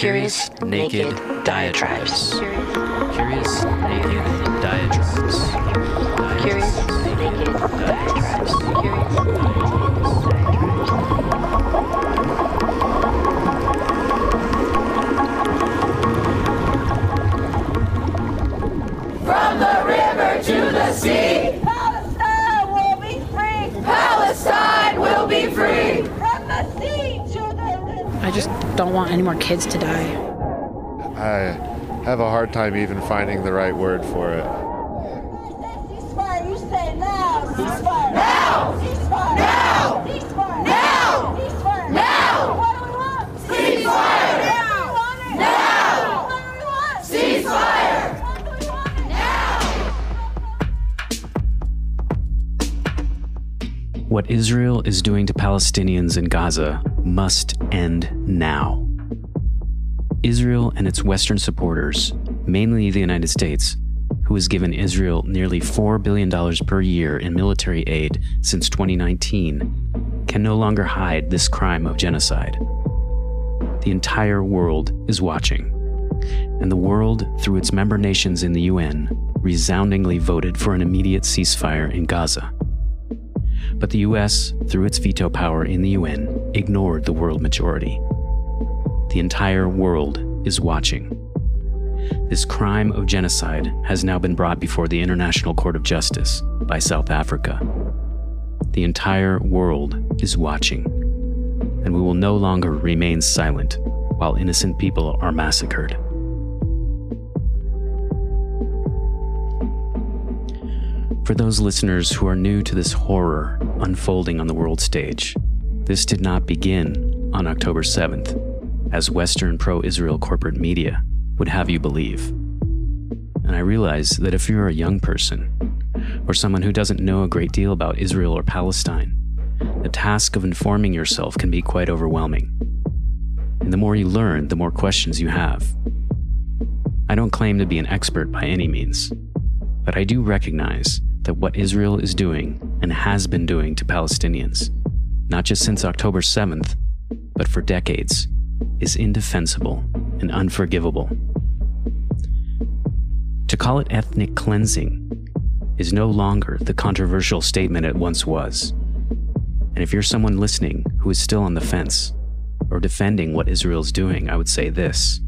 Curious Naked Diatribes. Curious Naked Diatribes. Curious Naked Diatribes. I just don't want any more kids to die. I have a hard time even finding the right word for it. Ceasefire, you say now. Ceasefire. Now. Ceasefire. Now. Ceasefire. Now. Ceasefire. Now. What do we want? Ceasefire. Now. What do we want? Now. What do we want? Ceasefire. What do we want? Now. What Israel is doing to Palestinians in Gaza must end now. Israel and its Western supporters, mainly the United States, who has given Israel nearly $4 billion per year in military aid since 2019, can no longer hide this crime of genocide. The entire world is watching, and the world, through its member nations in the UN, resoundingly voted for an immediate ceasefire in Gaza. But the US, through its veto power in the UN, ignored the world majority. The entire world is watching. This crime of genocide has now been brought before the International Court of Justice by South Africa. The entire world is watching, and we will no longer remain silent while innocent people are massacred. For those listeners who are new to this horror unfolding on the world stage, this did not begin on October 7th, as Western pro Israel corporate media would have you believe. And I realize that if you're a young person, or someone who doesn't know a great deal about Israel or Palestine, the task of informing yourself can be quite overwhelming. And the more you learn, the more questions you have. I don't claim to be an expert by any means, but I do recognize that what Israel is doing and has been doing to Palestinians, not just since October 7th, but for decades, is indefensible and unforgivable. To call it ethnic cleansing is no longer the controversial statement it once was. And if you're someone listening who is still on the fence or defending what Israel's doing, I would say this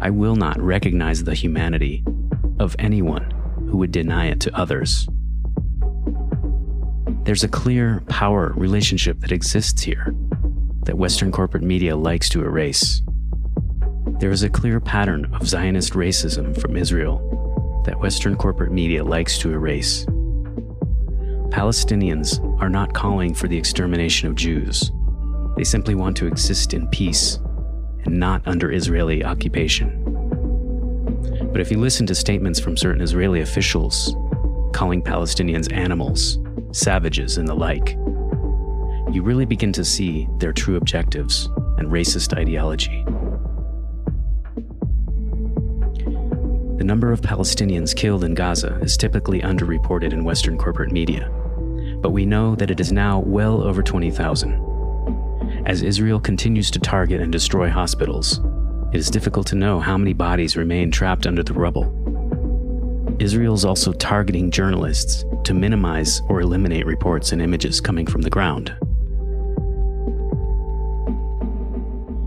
I will not recognize the humanity of anyone who would deny it to others. There's a clear power relationship that exists here that Western corporate media likes to erase. There is a clear pattern of Zionist racism from Israel that Western corporate media likes to erase. Palestinians are not calling for the extermination of Jews. They simply want to exist in peace and not under Israeli occupation. But if you listen to statements from certain Israeli officials calling Palestinians animals, savages, and the like, you really begin to see their true objectives and racist ideology. The number of Palestinians killed in Gaza is typically underreported in Western corporate media, but we know that it is now well over 20,000. As Israel continues to target and destroy hospitals, it is difficult to know how many bodies remain trapped under the rubble. Israel is also targeting journalists to minimize or eliminate reports and images coming from the ground.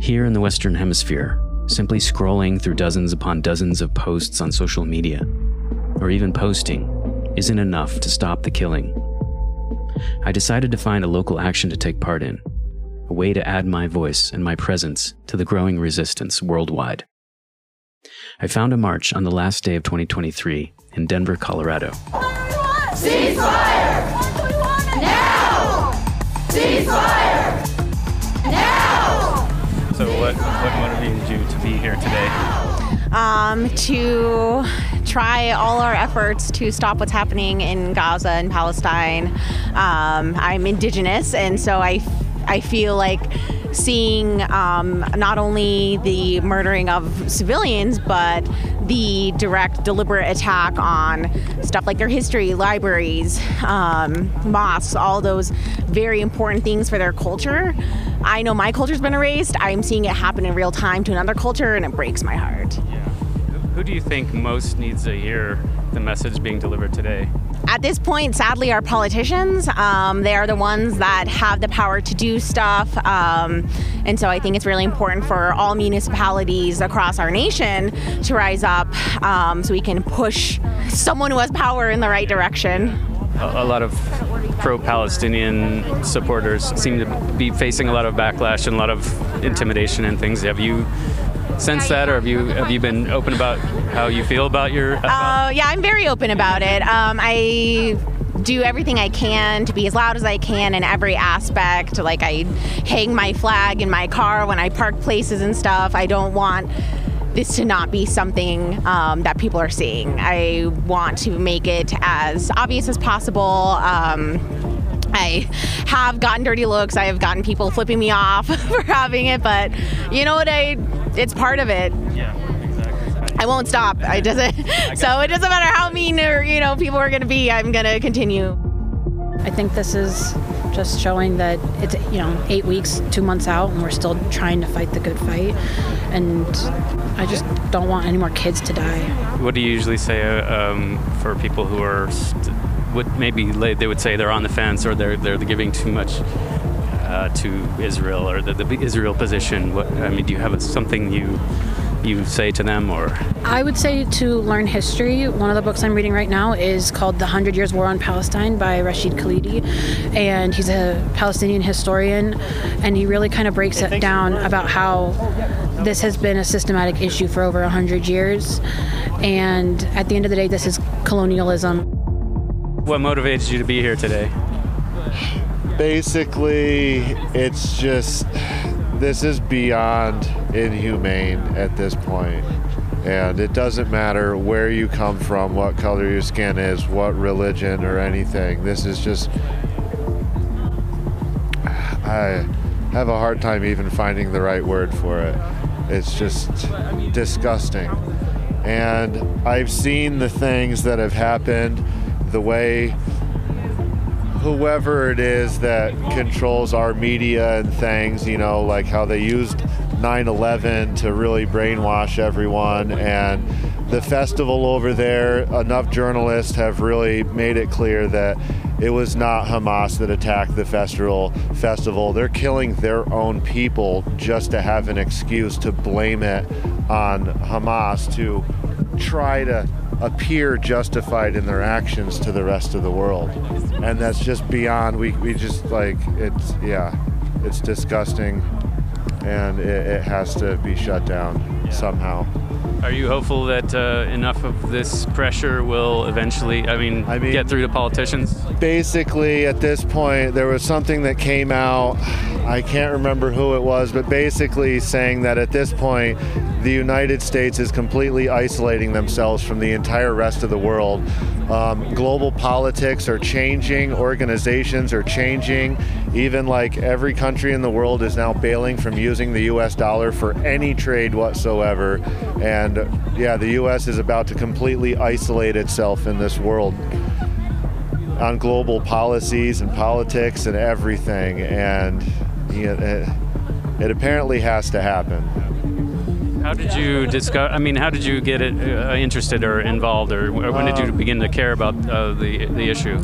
Here in the Western Hemisphere, simply scrolling through dozens upon dozens of posts on social media, or even posting, isn't enough to stop the killing. I decided to find a local action to take part in, a way to add my voice and my presence to the growing resistance worldwide. I found a march on the last day of 2023 in Denver, Colorado. Ceasefire. What do we want? Now. Ceasefire. Now. So what what motivated you to be here today? um, to try all our efforts to stop what's happening in Gaza and Palestine. Um, I'm indigenous, and so I, I feel like seeing um, not only the murdering of civilians, but the direct, deliberate attack on stuff like their history, libraries, um, mosques, all those very important things for their culture. I know my culture's been erased. I'm seeing it happen in real time to another culture, and it breaks my heart. Who do you think most needs to hear the message being delivered today? At this point, sadly, our politicians, um, they are the ones that have the power to do stuff. Um, and so I think it's really important for all municipalities across our nation to rise up um, so we can push someone who has power in the right direction. A, a lot of pro Palestinian supporters seem to be facing a lot of backlash and a lot of intimidation and things. Have you sensed that, or have you have you been open about how you feel about your? About Uh, yeah, I'm very open about it. Um, I do everything I can to be as loud as I can in every aspect. Like I hang my flag in my car when I park places and stuff. I don't want this to not be something um, that people are seeing. I want to make it as obvious as possible. Um, I have gotten dirty looks. I have gotten people flipping me off for having it, but you know what? I it's part of it. yeah, exactly. I won't stop. I doesn't. So it doesn't matter how mean or you know people are going to be. I'm going to continue. I think this is just showing that it's you know eight weeks, two months out, and we're still trying to fight the good fight. And I just don't want any more kids to die. What do you usually say uh, um, for people who are st- would maybe they would say they're on the fence or they're they're giving too much uh, to Israel or the, the Israel position? What I mean, do you have a, something you you say to them or? I would say to learn history. One of the books I'm reading right now is called The Hundred Years War on Palestine by Rashid Khalidi. And he's a Palestinian historian. And he really kind of breaks it down about how this has been a systematic issue for over 100 years. And at the end of the day, this is colonialism. What motivates you to be here today? Basically, it's just this is beyond inhumane at this point. And it doesn't matter where you come from, what color your skin is, what religion or anything. This is just. I have a hard time even finding the right word for it. It's just disgusting. And I've seen the things that have happened, the way whoever it is that controls our media and things, you know, like how they used 9 11 to really brainwash everyone. And the festival over there, enough journalists have really made it clear that it was not Hamas that attacked the festival. Festival. They're killing their own people just to have an excuse to blame it on Hamas to try to appear justified in their actions to the rest of the world. And that's just beyond, we, we just like, it's, yeah, it's disgusting and it, it has to be shut down somehow. Are you hopeful that uh, enough of this pressure will eventually, I mean, I mean- get through to politicians? Basically, at this point, there was something that came out. I can't remember who it was, but basically saying that at this point, the United States is completely isolating themselves from the entire rest of the world. Um, global politics are changing, organizations are changing. Even like every country in the world is now bailing from using the US dollar for any trade whatsoever. And yeah, the US is about to completely isolate itself in this world on global policies and politics and everything. And you know, it, it apparently has to happen. How did you discuss? I mean, how did you get it uh, interested or involved, or when did you begin to care about uh, the the issue?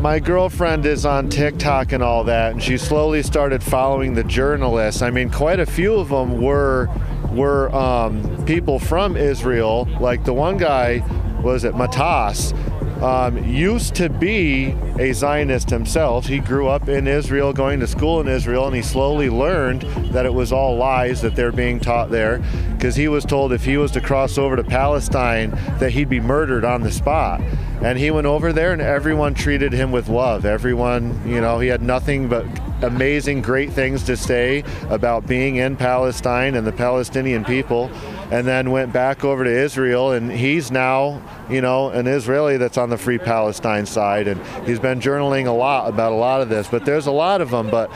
My girlfriend is on TikTok and all that, and she slowly started following the journalists. I mean, quite a few of them were were um, people from Israel. Like the one guy was it Matas. Um, used to be a Zionist himself. He grew up in Israel, going to school in Israel, and he slowly learned that it was all lies that they're being taught there. Because he was told if he was to cross over to Palestine, that he'd be murdered on the spot. And he went over there, and everyone treated him with love. Everyone, you know, he had nothing but amazing, great things to say about being in Palestine and the Palestinian people. And then went back over to Israel, and he's now, you know, an Israeli that's on the Free Palestine side. And he's been journaling a lot about a lot of this. But there's a lot of them. But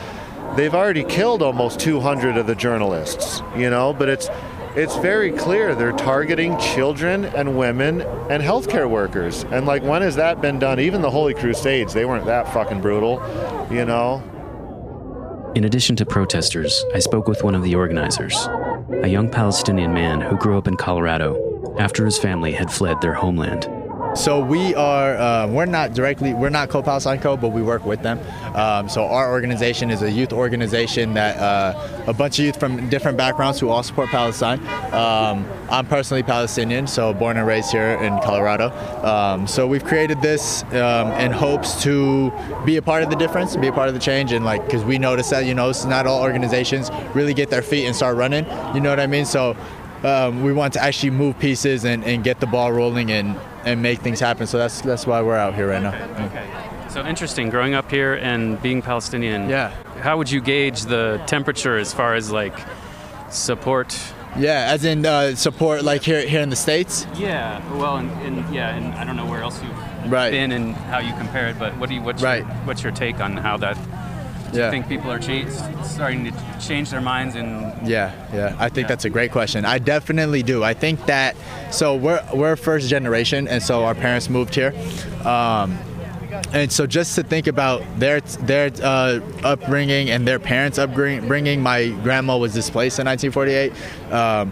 they've already killed almost 200 of the journalists, you know, but it's it's very clear they're targeting children and women and healthcare workers. And like when has that been done? Even the Holy Crusades, they weren't that fucking brutal, you know. In addition to protesters, I spoke with one of the organizers, a young Palestinian man who grew up in Colorado after his family had fled their homeland. So we are, uh, we're not directly, we're not Co-Palestine Co, but we work with them. Um, so our organization is a youth organization that uh, a bunch of youth from different backgrounds who all support Palestine. Um, I'm personally Palestinian, so born and raised here in Colorado. Um, so we've created this um, in hopes to be a part of the difference, be a part of the change, and like, because we notice that, you know, it's not all organizations really get their feet and start running. You know what I mean? So um, we want to actually move pieces and, and get the ball rolling and, and make things happen. So that's that's why we're out here right now. Okay. okay. So interesting. Growing up here and being Palestinian. Yeah. How would you gauge the temperature as far as like support? Yeah, as in uh, support, like here here in the states. Yeah. Well, and, and yeah, and I don't know where else you've Right. been and how you compare it, but what do you what's Right. your, what's your take on how that? Do Yeah. you think people are cha- starting to change their minds and Yeah, yeah. I think Yeah. that's a great question. I definitely do. I think that so we're we're first generation, and so our parents moved here. Um, and so just to think about their their uh, upbringing and their parents' upbringing, my grandma was displaced in 1948. Um,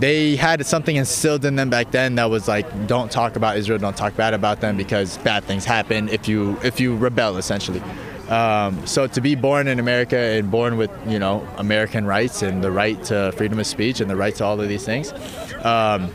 they had something instilled in them back then that was like, don't talk about Israel, don't talk bad about them because bad things happen if you if you rebel, essentially. Um, so to be born in America and born with you know American rights and the right to freedom of speech and the right to all of these things, um,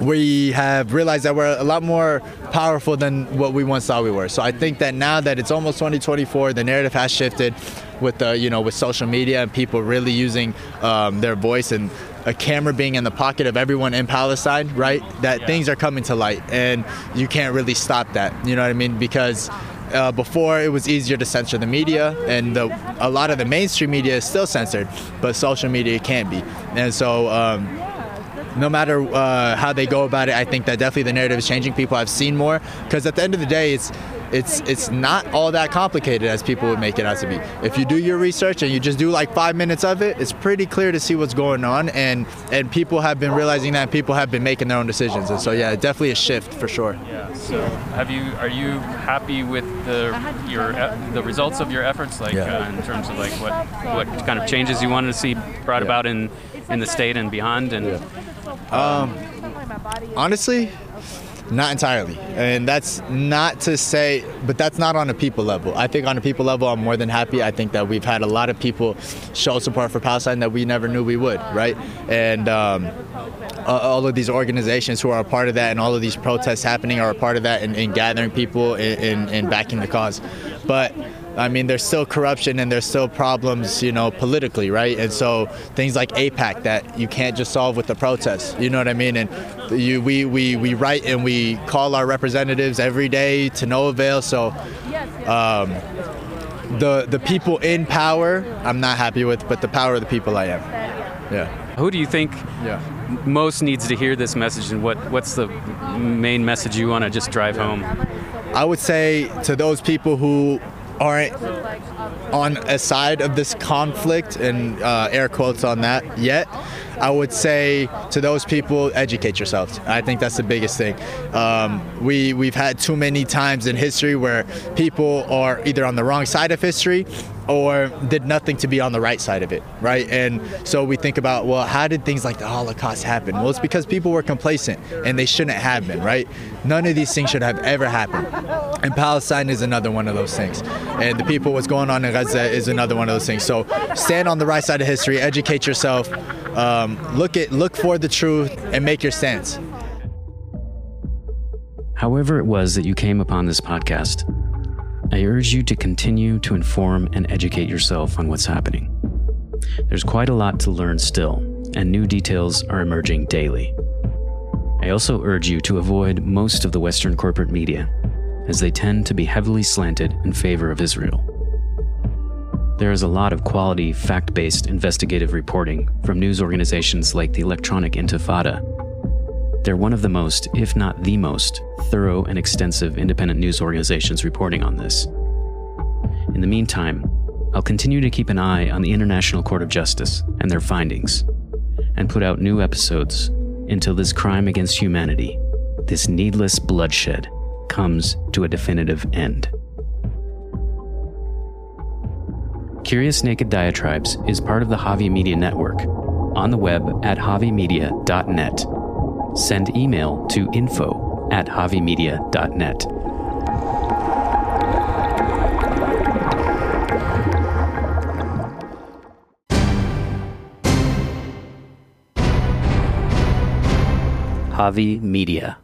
we have realized that we're a lot more powerful than what we once thought we were. So I think that now that it's almost 2024, the narrative has shifted with the you know with social media and people really using um, their voice and a camera being in the pocket of everyone in Palestine, right? That things are coming to light, and you can't really stop that. You know what I mean? Because uh, before it was easier to censor the media, and the, a lot of the mainstream media is still censored, but social media can't be. And so. Um, no matter uh, how they go about it, I think that definitely the narrative is changing. People have seen more because at the end of the day, it's it's it's not all that complicated as people would make it out to be. If you do your research and you just do like five minutes of it, it's pretty clear to see what's going on, and and people have been realizing that. People have been making their own decisions, and so yeah, definitely a shift for sure. yeah. So have you are you happy with the your the results of your efforts like Yeah. uh, in terms of like what what kind of changes you wanted to see brought Yeah. about in in the state and beyond and Honestly, not entirely. And that's not to say, but that's not on a people level. I think on a people level, I'm more than happy. I think that we've had a lot of people show support for Palestine that we never knew we would, right? And um, all of these organizations who are a part of that and all of these protests happening are a part of that and, and gathering people and, and, and backing the cause. But I mean, there's still corruption and there's still problems, you know, politically, right? And so things like AIPAC that you can't just solve with the protests. You know what I mean? And you, we, we, we write and we call our representatives every day to no avail. So um, the the people in power, I'm not happy with, but the power of the people, I am. Yeah. who do you think Yeah. most needs to hear this message and what what's the main message you want to just drive home I would say to those people who aren't on a side of this conflict, and uh, air quotes on that yet, I would say to those people, educate yourselves. I think that's the biggest thing. Um, we we've had too many times in history where people are either on the wrong side of history or did nothing to be on the right side of it, right? And so we think about, well, how did things like the Holocaust happen? Well, it's because people were complacent and they shouldn't have been, right? None of these things should have ever happened. And Palestine is another one of those things. And the people, what's going on in Gaza is another one of those things. So stand on the right side of history, educate yourself, um, look at look for the truth, and make your stance. However, it was that you came upon this podcast, I urge you to continue to inform and educate yourself on what's happening. There's quite a lot to learn still, and new details are emerging daily. I also urge you to avoid most of the Western corporate media, as they tend to be heavily slanted in favor of Israel. There is a lot of quality, fact based investigative reporting from news organizations like the Electronic Intifada they're one of the most, if not the most, thorough and extensive independent news organizations reporting on this. In the meantime, I'll continue to keep an eye on the International Court of Justice and their findings, and put out new episodes until this crime against humanity, this needless bloodshed, comes to a definitive end. Curious Naked Diatribes is part of the Javi Media Network on the web at javimedia.net. Send email to info at javimedia.net. Javi Media.